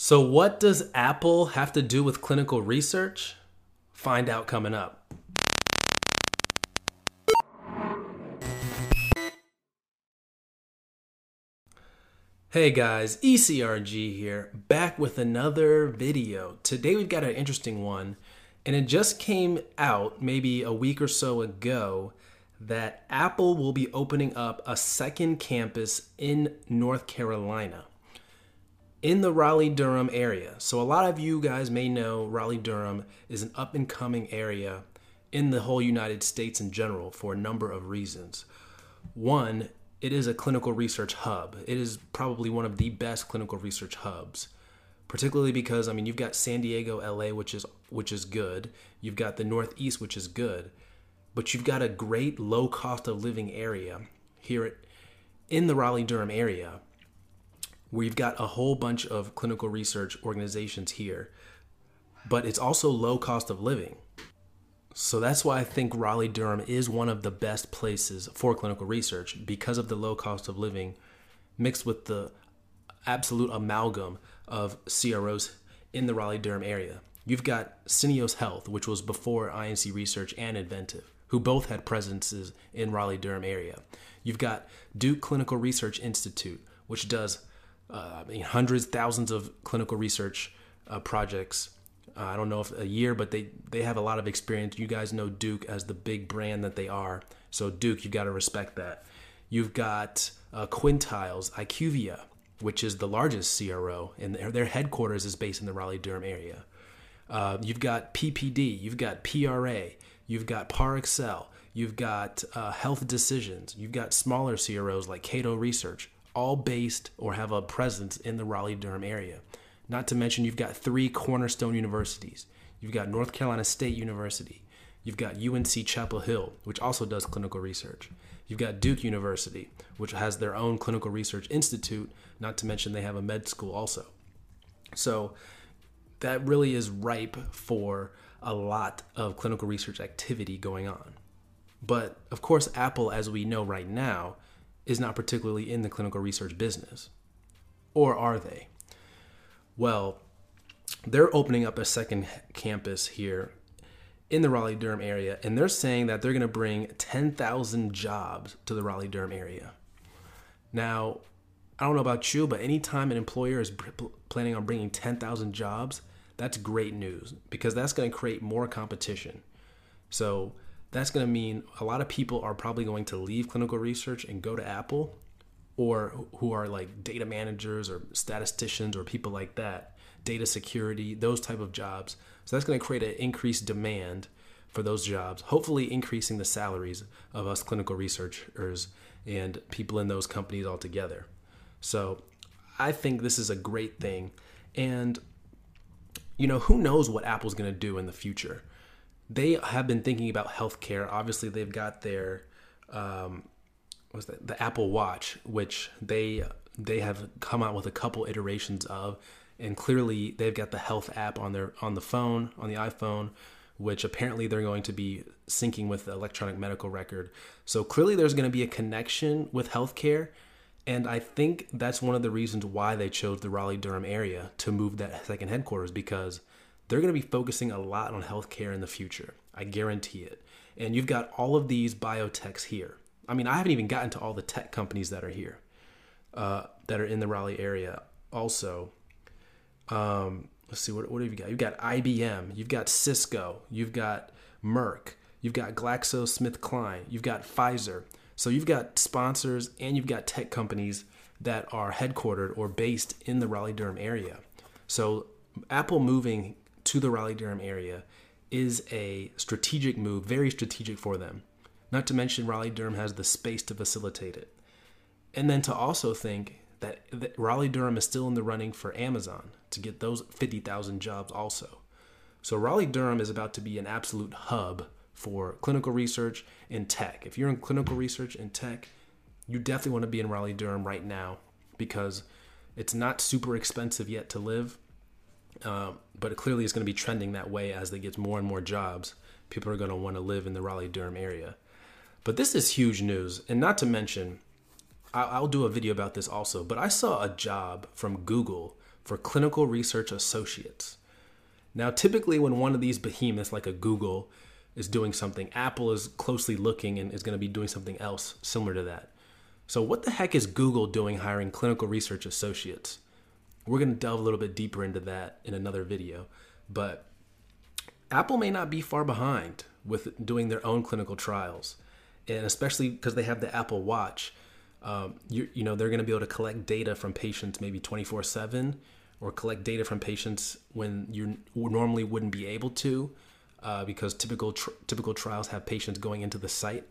So, what does Apple have to do with clinical research? Find out coming up. Hey guys, ECRG here, back with another video. Today we've got an interesting one, and it just came out maybe a week or so ago that Apple will be opening up a second campus in North Carolina in the Raleigh Durham area. So, a lot of you guys may know Raleigh Durham is an up and coming area in the whole United States in general for a number of reasons. One, it is a clinical research hub. It is probably one of the best clinical research hubs. Particularly because I mean you've got San Diego, LA, which is which is good. You've got the Northeast, which is good. But you've got a great low cost of living area here in the Raleigh Durham area you've got a whole bunch of clinical research organizations here, but it's also low cost of living. So that's why I think Raleigh Durham is one of the best places for clinical research because of the low cost of living mixed with the absolute amalgam of CROs in the Raleigh Durham area. You've got Syneos Health, which was before INC Research and inVentiv, who both had presences in Raleigh Durham area. You've got Duke Clinical Research Institute, which does uh, hundreds, thousands of clinical research uh, projects. Uh, I don't know if a year, but they they have a lot of experience. You guys know Duke as the big brand that they are. So Duke, you got to respect that. You've got uh, Quintiles, IQVIA, which is the largest CRO, and their, their headquarters is based in the Raleigh Durham area. Uh, you've got PPD, you've got PRA, you've got Parexel, you've got uh, Health Decisions, you've got smaller CROs like Cato Research all based or have a presence in the Raleigh Durham area. Not to mention, you've got three cornerstone universities. You've got North Carolina State University. You've got UNC Chapel Hill, which also does clinical research. You've got Duke University, which has their own clinical research institute, not to mention they have a med school also. So that really is ripe for a lot of clinical research activity going on. But of course, Apple, as we know right now, is not particularly in the clinical research business. Or are they? Well, they're opening up a second campus here in the Raleigh Durham area, and they're saying that they're going to bring 10,000 jobs to the Raleigh Durham area. Now, I don't know about you, but anytime an employer is planning on bringing 10,000 jobs, that's great news because that's going to create more competition. So, that's going to mean a lot of people are probably going to leave clinical research and go to Apple or who are like data managers or statisticians or people like that, data security, those type of jobs. So that's going to create an increased demand for those jobs, hopefully increasing the salaries of us clinical researchers and people in those companies altogether. So I think this is a great thing. And, you know, who knows what Apple's going to do in the future? They have been thinking about healthcare. Obviously, they've got their um, what's that? The Apple Watch, which they they have come out with a couple iterations of, and clearly they've got the health app on their on the phone on the iPhone, which apparently they're going to be syncing with the electronic medical record. So clearly, there's going to be a connection with healthcare. And I think that's one of the reasons why they chose the Raleigh Durham area to move that second headquarters because they're going to be focusing a lot on healthcare in the future. I guarantee it. And you've got all of these biotechs here. I mean, I haven't even gotten to all the tech companies that are here, uh, that are in the Raleigh area. Also, um, let's see, what, what have you got? You've got IBM, you've got Cisco, you've got Merck, you've got GlaxoSmithKline, you've got Pfizer. So you've got sponsors and you've got tech companies that are headquartered or based in the Raleigh Durham area. So Apple moving to the Raleigh Durham area is a strategic move, very strategic for them. Not to mention, Raleigh Durham has the space to facilitate it. And then to also think that, Raleigh Durham is still in the running for Amazon to get those 50,000 jobs also. So Raleigh Durham is about to be an absolute hub for clinical research and tech. If you're in clinical research and tech, you definitely want to be in Raleigh Durham right now because it's not super expensive yet to live, uh, but clearly it's going to be trending that way as they get more and more jobs. People are going to want to live in the Raleigh Durham area. But this is huge news, and not to mention, I'll do a video about this also. But I saw a job from Google for clinical research associates. Now, typically, when one of these behemoths, like a Google, is doing something, Apple is closely looking and is going to be doing something else similar to that. So, what the heck is Google doing hiring clinical research associates? We're going to delve a little bit deeper into that in another video. But Apple may not be far behind with doing their own clinical trials, and especially because they have the Apple Watch. Um, you, you know they're going to be able to collect data from patients maybe 24 7 or collect data from patients when you normally wouldn't be able to uh, because typical tr- typical trials have patients going into the site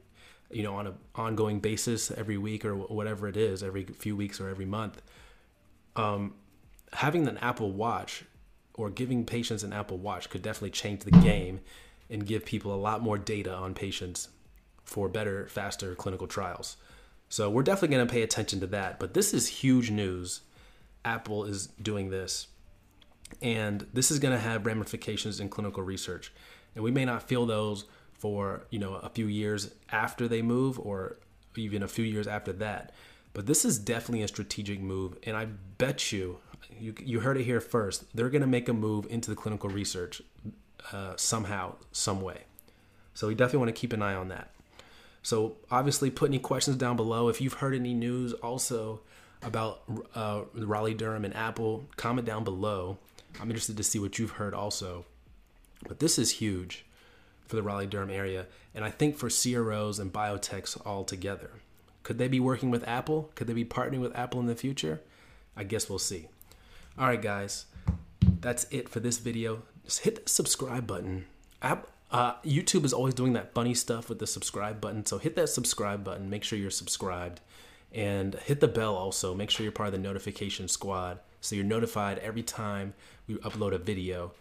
you know on an ongoing basis every week or whatever it is every few weeks or every month um, having an apple watch or giving patients an apple watch could definitely change the game and give people a lot more data on patients for better faster clinical trials so we're definitely going to pay attention to that. But this is huge news. Apple is doing this. And this is going to have ramifications in clinical research. And we may not feel those for, you know, a few years after they move or even a few years after that. But this is definitely a strategic move. And I bet you, you, you heard it here first, they're going to make a move into the clinical research uh, somehow, some way. So we definitely want to keep an eye on that. So obviously, put any questions down below. If you've heard any news also about uh, Raleigh Durham and Apple, comment down below. I'm interested to see what you've heard also. But this is huge for the Raleigh Durham area, and I think for CROs and biotechs all together. Could they be working with Apple? Could they be partnering with Apple in the future? I guess we'll see. All right, guys, that's it for this video. Just hit the subscribe button. App, uh, YouTube is always doing that funny stuff with the subscribe button. So hit that subscribe button. Make sure you're subscribed. And hit the bell also. Make sure you're part of the notification squad so you're notified every time we upload a video.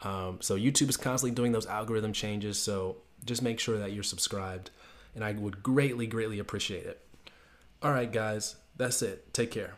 Um, so YouTube is constantly doing those algorithm changes. So just make sure that you're subscribed. And I would greatly, greatly appreciate it. All right, guys, that's it. Take care.